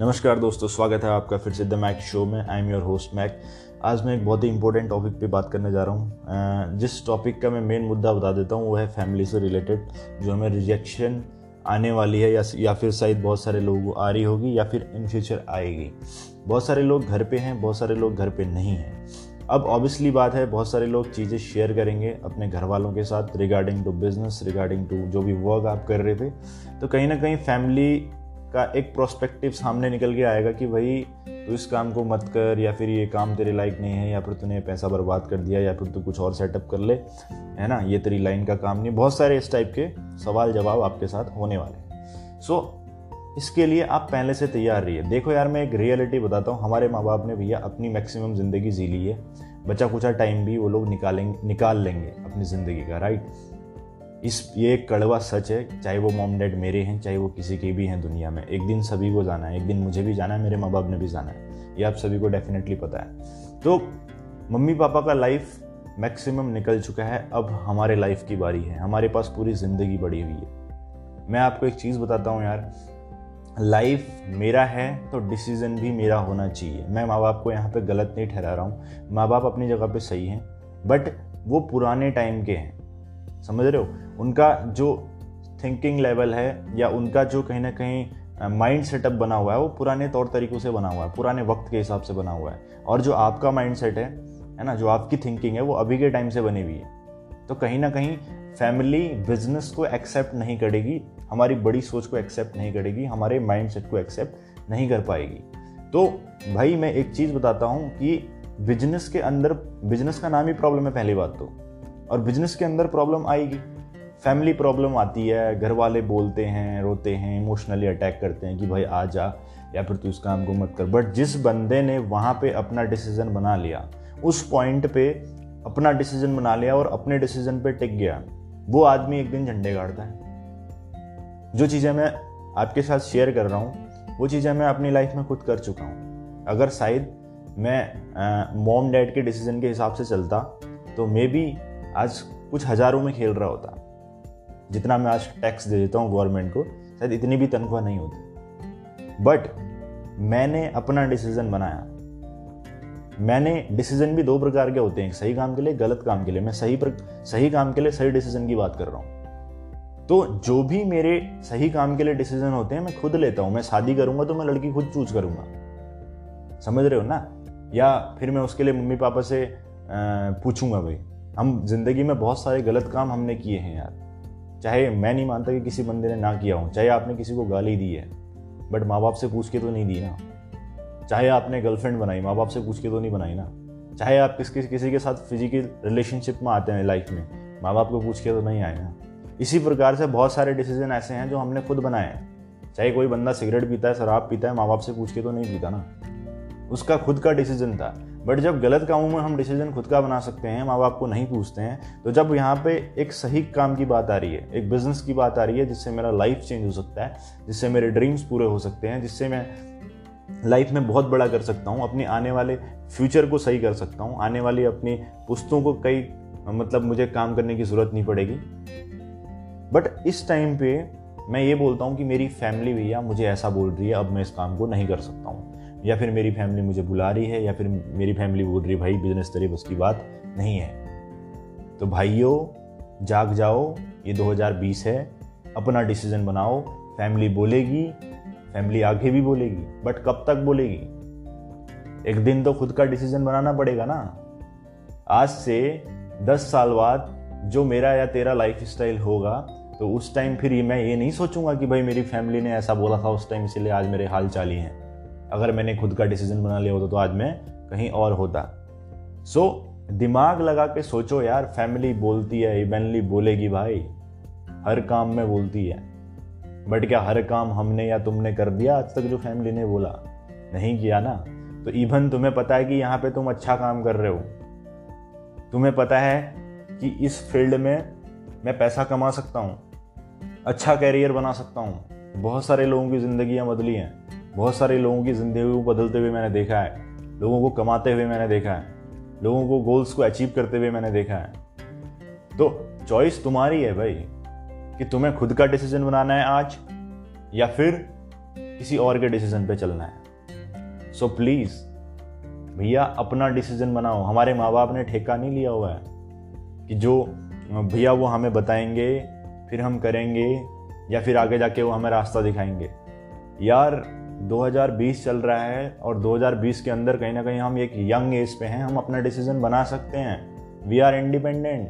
नमस्कार दोस्तों, स्वागत है आपका फिर से द मैक शो में। I am your host Mac आज मैं एक बहुत ही इंपॉर्टेंट टॉपिक पे बात करने जा रहा हूँ। जिस टॉपिक का मैं मेन मुद्दा बता देता हूँ, वो है फैमिली से रिलेटेड जो हमें रिजेक्शन आने वाली है, या या फिर शायद बहुत सारे लोगों को आ रही होगी, या फिर इन फ्यूचर आएगी। बहुत सारे लोग घर पे हैं, बहुत सारे लोग घर पे नहीं हैं। अब ऑब्वियसली बात है, बहुत सारे लोग चीज़ें शेयर करेंगे अपने घर वालों के साथ regarding to business regarding to जो भी वर्क आप कर रहे थे। तो कहीं ना कहीं फैमिली का एक प्रोस्पेक्टिव सामने निकल के आएगा कि भाई, तू इस काम को मत कर, या फिर ये काम तेरे लायक नहीं है, या फिर तूने पैसा बर्बाद कर दिया, या फिर तू कुछ और सेटअप कर ले। है ना? ये तेरी लाइन का काम नहीं। बहुत सारे इस टाइप के सवाल जवाब आपके साथ होने वाले हैं। सो इसके लिए आप पहले से तैयार रहिए। देखो यार, मैं एक रियलिटी बताता हूँ। हमारे माँ बाप ने भैया अपनी मैक्सिमम ज़िंदगी जी ली है। बचा कुचा टाइम भी वो लोग निकालेंगे निकाल लेंगे अपनी ज़िंदगी का राइट इस ये एक कड़वा सच है, चाहे वो मॉम डैड मेरे हैं, चाहे वो किसी के भी हैं दुनिया में, एक दिन सभी को जाना है, एक दिन मुझे भी जाना है, मेरे माँ बाप ने भी जाना है, ये आप सभी को डेफिनेटली पता है। तो मम्मी पापा का लाइफ मैक्सिमम निकल चुका है, अब हमारे लाइफ की बारी है, हमारे पास पूरी ज़िंदगी बड़ी हुई है। मैं आपको एक चीज़ बताता हूँ यार लाइफ मेरा है तो डिसीज़न भी मेरा होना चाहिए। मैं माँ बाप को यहाँ पे गलत नहीं ठहरा रहा हूँ माँ बाप अपनी जगह पे सही हैं बट वो पुराने टाइम के हैं। समझ रहे हो? उनका जो थिंकिंग लेवल है या उनका जो कहीं ना कहीं माइंड सेटअप बना हुआ है, वो पुराने तौर तरीक़ों से बना हुआ है, पुराने वक्त के हिसाब से बना हुआ है। और जो आपका माइंड सेट है है ना, जो आपकी थिंकिंग है, वो अभी के टाइम से बनी हुई है। तो कहीं ना कहीं फैमिली बिज़नेस को एक्सेप्ट नहीं करेगी, हमारी बड़ी सोच को एक्सेप्ट नहीं करेगी, हमारे माइंड सेट को एक्सेप्ट नहीं कर पाएगी। तो भाई, मैं एक चीज़ बताता हूँ कि बिज़नेस के अंदर बिज़नेस का नाम ही प्रॉब्लम है, पहली बात तो। और बिज़नेस के अंदर प्रॉब्लम आएगी। फैमिली प्रॉब्लम आती है घर वाले बोलते हैं, रोते हैं इमोशनली अटैक करते हैं कि भाई आ जा, या फिर तू इस काम को मत कर। बट जिस बंदे ने वहाँ पे अपना डिसीज़न बना लिया, उस पॉइंट पे अपना डिसीज़न बना लिया और अपने डिसीज़न पे टिक गया, वो आदमी एक दिन झंडे गाड़ता है। जो चीज़ें मैं आपके साथ शेयर कर रहा हूँ, वो चीज़ें मैं अपनी लाइफ में खुद कर चुका हूँ। अगर शायद मैं मॉम डैड के डिसीज़न के हिसाब से चलता तो मे बी आज कुछ हज़ारों में खेल रहा होता। जितना मैं आज टैक्स दे देता हूँ गवर्नमेंट को शायद इतनी भी तनख्वाह नहीं होती। बट मैंने अपना डिसीज़न बनाया। मैंने डिसीज़न भी दो प्रकार के होते हैं सही काम के लिए गलत काम के लिए। मैं सही पर, सही काम के लिए सही डिसीज़न की बात कर रहा हूँ। तो जो भी मेरे सही काम के लिए डिसीज़न होते हैं मैं खुद लेता हूँ। मैं शादी करूँगा तो मैं लड़की खुद चूज़ करूँगा। समझ रहे हो ना? या फिर मैं उसके लिए मम्मी पापा से पूछूँगा भाई। हम ज़िंदगी में बहुत सारे गलत काम हमने किए हैं यार। चाहे मैं नहीं मानता कि किसी बंदे ने ना किया हो, चाहे आपने किसी को गाली दी है बट माँ बाप से पूछ के तो नहीं दी ना। चाहे आपने गर्लफ्रेंड बनाई माँ बाप से पूछ के तो नहीं बनाई ना। चाहे आप किस किस, किसी के साथ फ़िज़िकल रिलेशनशिप में आते हैं लाइफ में माँ बाप को पूछ के तो नहीं आए ना। इसी प्रकार से बहुत सारे डिसीज़न ऐसे हैं जो हमने खुद बनाए हैं। चाहे कोई बंदा सिगरेट पीता है, शराब पीता है माँ बाप से पूछ के तो नहीं पीता ना। उसका खुद का डिसीज़न था। बट जब गलत कामों में हम डिसीज़न खुद का बना सकते हैं, माँ बाप को नहीं पूछते हैं तो जब यहाँ पे एक सही काम की बात आ रही है, एक बिज़नेस की बात आ रही है, जिससे मेरा लाइफ चेंज हो सकता है, जिससे मेरे ड्रीम्स पूरे हो सकते हैं, जिससे मैं लाइफ में बहुत बड़ा कर सकता हूँ, अपने आने वाले फ्यूचर को सही कर सकता हूँ, आने वाली अपनी पुस्तों को कई मतलब मुझे काम करने की ज़रूरत नहीं पड़ेगी। बट इस टाइम पे मैं ये बोलता हूँ कि मेरी फैमिली भैया मुझे ऐसा बोल रही है, अब मैं इस काम को नहीं कर सकता हूँ। या फिर मेरी फैमिली मुझे बुला रही है, या फिर मेरी फैमिली बोल रही भाई बिज़नेस तेरे बस की बात नहीं है। तो भाइयों, जाग जाओ, ये 2020 है, अपना डिसीज़न बनाओ। फैमिली बोलेगी फैमिली आगे भी बोलेगी बट कब तक बोलेगी? एक दिन तो खुद का डिसीज़न बनाना पड़ेगा ना। आज से दस साल बाद जो मेरा या तेरा लाइफ स्टाइल होगा तो उस टाइम फिर मैं ये नहीं सोचूँगा कि भाई मेरी फैमिली ने ऐसा बोला था उस टाइम इसलिए आज मेरे हाल चाल हैं। अगर मैंने खुद का डिसीज़न बना लिया होता तो आज मैं कहीं और होता। सो so, दिमाग लगा के सोचो यार फैमिली बोलती है इवेनली बोलेगी भाई। हर काम में बोलती है। बट क्या हर काम हमने या तुमने कर दिया आज तक जो फैमिली ने बोला? नहीं किया ना? तो इवन तुम्हें पता है कि यहाँ पे तुम अच्छा काम कर रहे हो। तुम्हें पता है कि इस फ़ील्ड में मैं पैसा कमा सकता हूँ अच्छा कैरियर बना सकता हूँ। बहुत सारे लोगों की ज़िंदगियाँ बदली हैं। बहुत सारे लोगों की ज़िंदगी को बदलते हुए मैंने देखा है। लोगों को कमाते हुए मैंने देखा है। लोगों को गोल्स को अचीव करते हुए मैंने देखा है। तो चॉइस तुम्हारी है भाई, कि तुम्हें खुद का डिसीज़न बनाना है आज, या फिर किसी और के डिसीज़न पे चलना है। सो प्लीज़ भैया, अपना डिसीज़न बनाओ। हमारे माँ बाप ने ठेका नहीं लिया हुआ है कि जो भैया वो हमें बताएँगे, फिर हम करेंगे, या फिर आगे जाके वो हमें रास्ता दिखाएँगे। यार 2020 चल रहा है और 2020 के अंदर कहीं ना कहीं हम एक यंग एज पे हैं, हम अपना डिसीज़न बना सकते हैं। वी आर इंडिपेंडेंट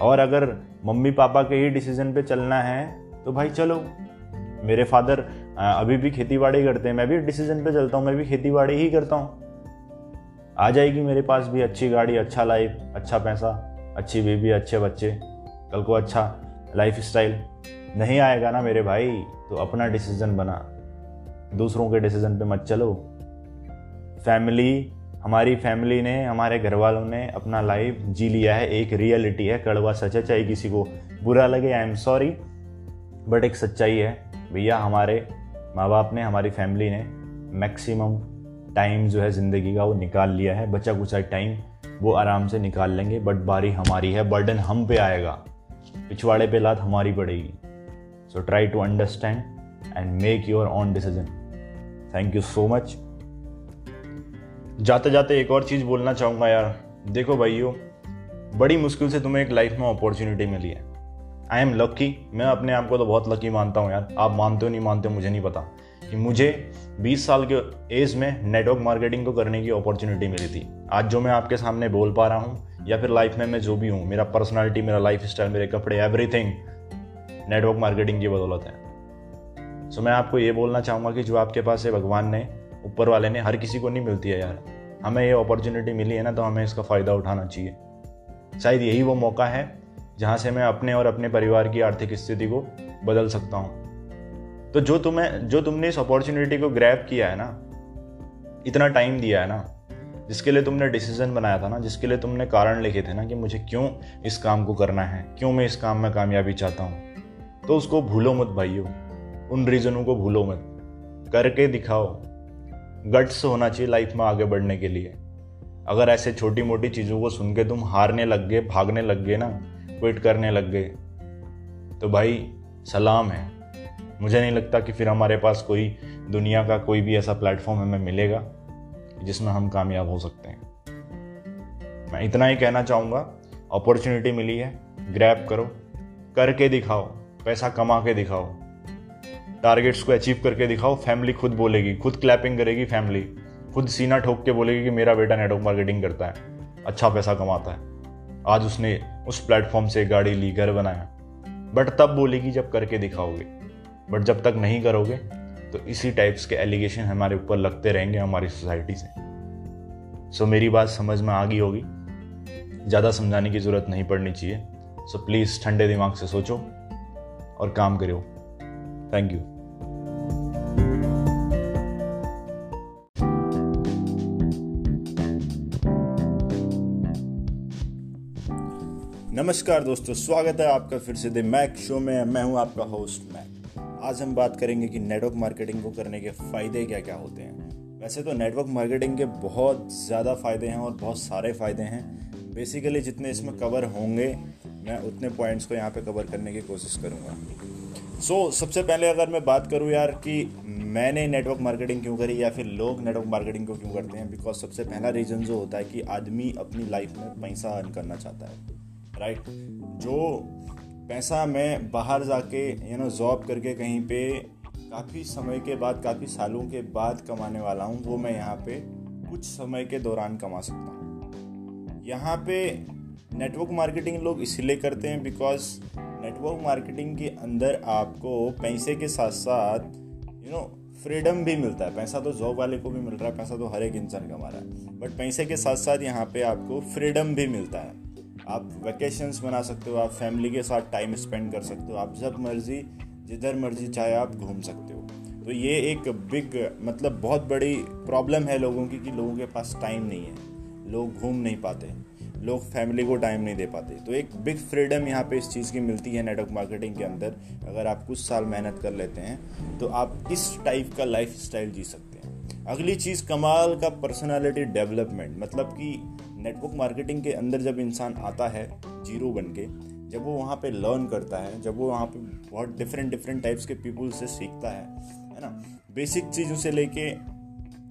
और अगर मम्मी पापा के ही डिसीज़न पे चलना है तो भाई चलो। मेरे फादर अभी भी खेती बाड़ी करते हैं, मैं भी डिसीज़न पे चलता हूँ, मैं भी खेती बाड़ी ही करता हूँ। आ जाएगी मेरे पास भी अच्छी गाड़ी अच्छा लाइफ अच्छा पैसा, अच्छी बीबी अच्छे बच्चे, कल को अच्छा लाइफ स्टाइल नहीं आएगा ना मेरे भाई तो अपना डिसीज़न बना। दूसरों के डिसीज़न पे मत चलो। फैमिली हमारी फैमिली ने, हमारे घर वालों ने अपना लाइफ जी लिया है, एक रियलिटी है, कड़वा सच है, चाहे किसी को बुरा लगे आई एम सॉरी बट एक सच्चाई है। भैया, हमारे माँ बाप ने, हमारी फैमिली ने मैक्सिमम टाइम जो है ज़िंदगी का वो निकाल लिया है। बचा कुचा टाइम वो आराम से निकाल लेंगे बट बारी हमारी है बर्डन हम पे आएगा। पिछवाड़े पे लात हमारी पड़ेगी। So try to understand and make your own decision thank you so much जाते जाते एक और चीज़ बोलना चाहूँगा यार। देखो भाइयों, बड़ी मुश्किल से तुम्हें एक लाइफ में अपॉर्चुनिटी मिली है। आई एम लकी मैं अपने आप को तो बहुत लकी मानता हूँ यार। आप मानते हो, नहीं मानते हो, मुझे नहीं पता। कि मुझे 20 साल के एज में नेटवर्क मार्केटिंग को करने की अपॉर्चुनिटी मिली थी। आज जो मैं आपके सामने बोल पा रहा हूँ, या फिर लाइफ में मैं जो भी हूँ, मेरा पर्सनालिटी मेरा लाइफ स्टाइल मेरे कपड़े एवरीथिंग नेटवर्क मार्केटिंग की बदौलत है। सो मैं आपको ये बोलना चाहूँगा कि जो आपके पास है, भगवान ने, ऊपर वाले ने, हर किसी को नहीं मिलती है यार। हमें ये अपॉर्चुनिटी मिली है ना तो हमें इसका फ़ायदा उठाना चाहिए। शायद यही वो मौका है, जहाँ से मैं अपने और अपने परिवार की आर्थिक स्थिति को बदल सकता हूँ। तो जो तुम्हें, जो तुमने इस अपॉर्चुनिटी को ग्रैप किया है ना, इतना टाइम दिया है ना, जिसके लिए तुमने डिसीज़न बनाया था ना, जिसके लिए तुमने कारण लिखे थे ना कि मुझे क्यों इस काम को करना है, क्यों मैं इस काम में कामयाबी चाहता हूँ तो उसको भूलो मत भाइयों। उन रीजनों को भूलो मत। करके दिखाओ। गट्स होना चाहिए लाइफ में आगे बढ़ने के लिए। अगर ऐसे छोटी मोटी चीज़ों को सुन के तुम हारने लग गए, भागने लग गए ना क्विट करने लग गए तो भाई, सलाम है। मुझे नहीं लगता कि फिर हमारे पास कोई दुनिया का कोई भी ऐसा प्लेटफॉर्म हमें मिलेगा जिसमें हम कामयाब हो सकते हैं। मैं इतना ही कहना चाहूँगा अपॉर्चुनिटी मिली है ग्रैप करो, करके दिखाओ, पैसा कमा के दिखाओ। टारगेट्स को अचीव करके दिखाओ फैमिली खुद बोलेगी खुद क्लैपिंग करेगी फैमिली खुद सीना ठोक के बोलेगी कि मेरा बेटा नेटवर्क मार्केटिंग करता है अच्छा पैसा कमाता है। आज उसने उस प्लेटफॉर्म से गाड़ी ली घर बनाया। बट तब बोलेगी जब करके दिखाओगे। बट जब तक नहीं करोगे तो इसी टाइप्स के एलिगेशन हमारे ऊपर लगते रहेंगे हमारी सोसाइटी से। सो so, मेरी बात समझ में आ गई होगी। ज़्यादा समझाने की ज़रूरत नहीं पड़नी चाहिए। सो प्लीज़ ठंडे दिमाग से सोचो और काम करो थैंक यू नमस्कार दोस्तों, स्वागत है आपका फिर से द मैक शो में। मैं हूँ आपका होस्ट मैक आज हम बात करेंगे कि नेटवर्क मार्केटिंग को करने के फ़ायदे क्या क्या होते हैं। वैसे तो नेटवर्क मार्केटिंग के बहुत ज़्यादा फ़ायदे हैं और बहुत सारे फ़ायदे हैं। बेसिकली जितने इसमें कवर होंगे, मैं उतने पॉइंट्स को यहाँ पे कवर करने की कोशिश करूँगा। सो so, सबसे पहले अगर मैं बात करूँ यार कि मैंने नेटवर्क मार्केटिंग क्यों करी या फिर लोग नेटवर्क मार्केटिंग को क्यों करते हैं? बिकॉज़ सबसे पहला रीज़न जो होता है कि आदमी अपनी लाइफ में पैसा अर्न करना चाहता है राइट जो पैसा मैं बाहर जाके यू नो जॉब करके कहीं पे काफ़ी समय के बाद काफ़ी सालों के बाद कमाने वाला हूँ वो मैं यहाँ पे कुछ समय के दौरान कमा सकता हूँ। यहाँ पे नेटवर्क मार्केटिंग लोग इसलिए करते हैं बिकॉज़ नेटवर्क मार्केटिंग के अंदर आपको पैसे के साथ साथ यू नो फ्रीडम भी मिलता है। पैसा तो जॉब वाले को भी मिल रहा है, पैसा तो हर एक इंसान कमा रहा है। बट पैसे के साथ साथ यहाँ पे आपको फ्रीडम भी मिलता है। आप वैकेशंस बना सकते हो, आप फैमिली के साथ टाइम स्पेंड कर सकते हो, आप जब मर्ज़ी, जिधर मर्ज़ी चाहे आप घूम सकते हो। तो ये एक बिग मतलब बहुत बड़ी प्रॉब्लम है लोगों की कि लोगों के पास टाइम नहीं है। लोग घूम नहीं पाते। लोग फैमिली को टाइम नहीं दे पाते। तो एक बिग फ्रीडम यहाँ पे इस चीज़ की मिलती है नेटवर्क मार्केटिंग के अंदर। अगर आप कुछ साल मेहनत कर लेते हैं तो आप इस टाइप का लाइफ स्टाइल जी सकते हैं। अगली चीज़, कमाल का पर्सनालिटी डेवलपमेंट मतलब कि नेटवर्क मार्केटिंग के अंदर जब इंसान आता है ज़ीरो बन के, जब वो वहाँ पे लर्न करता है, जब वो वहाँ पे बहुत डिफरेंट डिफरेंट टाइप्स के पीपल से सीखता है है ना? बेसिक चीज़ों से लेके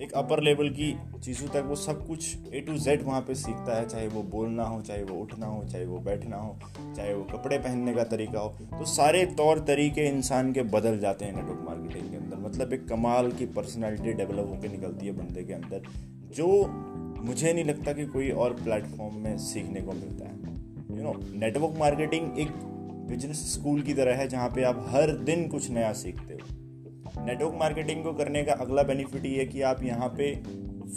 एक अपर लेवल की चीज़ों तक वो सब कुछ ए टू जेड वहाँ पे सीखता है, चाहे वो बोलना हो, चाहे वो उठना हो, चाहे वो बैठना हो, चाहे वो कपड़े पहनने का तरीका हो तो सारे तौर तरीके इंसान के बदल जाते हैं नेटवर्क मार्केटिंग के अंदर। मतलब एक कमाल की पर्सनैलिटी डेवलप होकर निकलती है बंदे के अंदर, जो मुझे नहीं लगता कि कोई और प्लेटफॉर्म में सीखने को मिलता है। यू नो नेटवर्क मार्केटिंग एक बिज़नेस स्कूल की तरह है, जहाँ पे आप हर दिन कुछ नया सीखते हो। नेटवर्क मार्केटिंग को करने का अगला बेनिफिट ये है कि आप यहाँ पे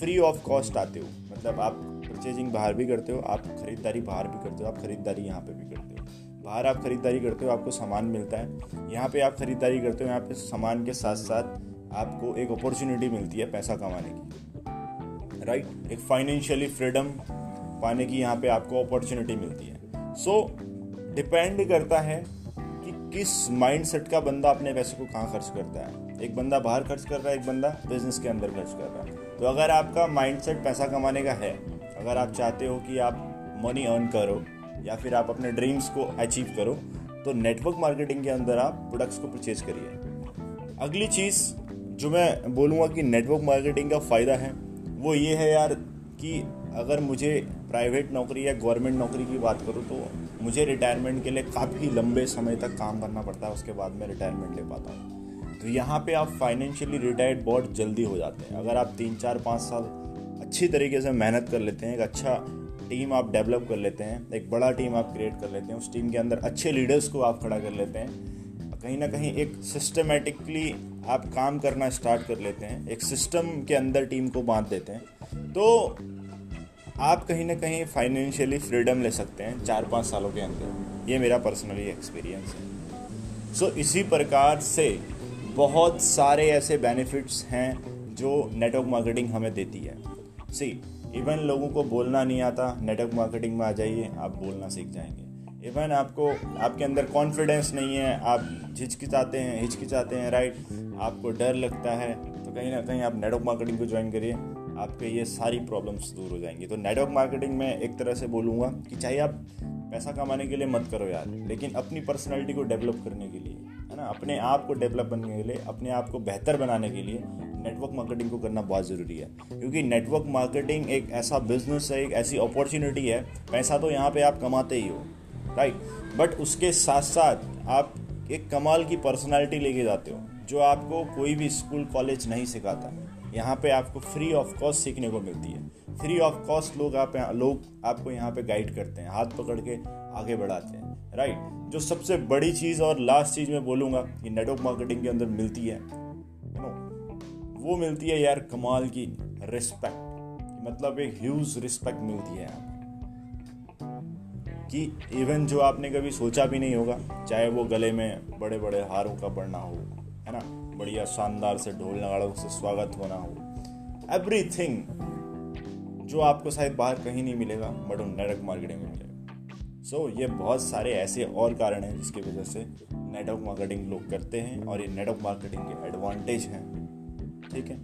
फ्री ऑफ़ कॉस्ट आते हो। मतलब आप परचेजिंग बाहर भी करते हो आप खरीदारी बाहर भी करते हो आप खरीदारी यहाँ पे भी करते हो। बाहर आप खरीदारी करते हो आपको सामान मिलता है। यहाँ पे आप खरीदारी करते हो यहाँ पे सामान के साथ साथ आपको एक अपॉर्चुनिटी मिलती है पैसा कमाने की। राइट एक फाइनेंशियली फ्रीडम पाने की यहाँ पे आपको अपॉर्चुनिटी मिलती है। सो so, डिपेंड करता है कि किस माइंडसेट का बंदा अपने पैसे को कहाँ खर्च करता है। एक बंदा बाहर खर्च कर रहा है, एक बंदा बिज़नेस के अंदर खर्च कर रहा है। तो अगर आपका माइंडसेट पैसा कमाने का है, अगर आप चाहते हो कि आप मनी अर्न करो, या फिर आप अपने ड्रीम्स को अचीव करो तो नेटवर्क मार्केटिंग के अंदर आप प्रोडक्ट्स को परचेज करिए। अगली चीज़ जो मैं बोलूँगा कि नेटवर्क मार्केटिंग का फ़ायदा है, वो ये है यार कि अगर मुझे प्राइवेट नौकरी या गवर्नमेंट नौकरी की बात करूँ तो मुझे रिटायरमेंट के लिए काफ़ी लंबे समय तक काम करना पड़ता है, उसके बाद मैं रिटायरमेंट ले पाता हूँ। तो यहाँ पे आप फाइनेंशियली रिटायर्ड बहुत जल्दी हो जाते हैं। अगर आप तीन चार पाँच साल अच्छी तरीके से मेहनत कर लेते हैं एक अच्छा टीम आप डेवलप कर लेते हैं एक बड़ा टीम आप क्रिएट कर लेते हैं उस टीम के अंदर अच्छे लीडर्स को आप खड़ा कर लेते हैं कहीं ना कहीं एक सिस्टमेटिकली आप काम करना स्टार्ट कर लेते हैं एक सिस्टम के अंदर टीम को बाँध देते हैं। तो आप कहीं ना कहीं फाइनेंशियली फ्रीडम ले सकते हैं चार पाँच सालों के अंदर। ये मेरा पर्सनली एक्सपीरियंस है। सो so, इसी प्रकार से बहुत सारे ऐसे बेनिफिट्स हैं जो नेटवर्क मार्केटिंग हमें देती है। सी इवन लोगों को बोलना नहीं आता नेटवर्क मार्केटिंग में आ जाइए, आप बोलना सीख जाएँगे। इवन आपको, आपके अंदर कॉन्फिडेंस नहीं है, आप झिझकिचाते हैं, हिचकिचाते हैं राइट आपको डर लगता है तो कहीं ना कहीं आप नेटवर्क मार्केटिंग को ज्वाइन करिए, आपके ये सारी प्रॉब्लम्स दूर हो जाएँगी। तो नेटवर्क मार्केटिंग में एक तरह से बोलूँगा कि चाहे आप पैसा कमाने के लिए मत करो यार, लेकिन अपनी पर्सनैलिटी को डेवलप करने के लिए। ना, अपने आप को डेवलप करने के लिए, अपने आप को बेहतर बनाने के लिए नेटवर्क मार्केटिंग को करना बहुत ज़रूरी है। क्योंकि नेटवर्क मार्केटिंग एक ऐसा बिज़नेस है, एक ऐसी अपॉर्चुनिटी है, पैसा तो यहाँ पे आप कमाते ही हो राइट बट उसके साथ साथ आप एक कमाल की पर्सनालिटी लेके जाते हो, जो आपको कोई भी स्कूल कॉलेज नहीं सिखाता। यहाँ पे आपको फ्री ऑफ़ कॉस्ट सीखने को मिलती है। फ्री ऑफ़ कॉस्ट लोग आप लोग आपको यहाँ पे गाइड करते हैं, हाथ पकड़ के आगे बढ़ाते हैं। राइट जो सबसे बड़ी चीज़ और लास्ट चीज़ मैं बोलूँगा कि नेटवर्क मार्केटिंग के अंदर मिलती है। वो मिलती है यार कमाल की रिस्पेक्ट मतलब एक ह्यूज रिस्पेक्ट मिलती है कि इवन जो आपने कभी सोचा भी नहीं होगा, चाहे वो गले में बड़े बड़े हारों का पड़ना हो, है ना? बढ़िया शानदार से ढोल नगाड़ों से स्वागत होना हो। एवरीथिंग जो आपको शायद बाहर कहीं नहीं मिलेगा बट नेटवर्क मार्केटिंग में मिलेगा। सो so, ये बहुत सारे ऐसे और कारण हैं जिसकी वजह से नेटवर्क मार्केटिंग लोग करते हैं और ये नेटवर्क मार्केटिंग के एडवांटेज हैं। ठीक है?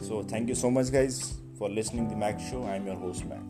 So thank you so much guys for listening the Mac show I am your host Mac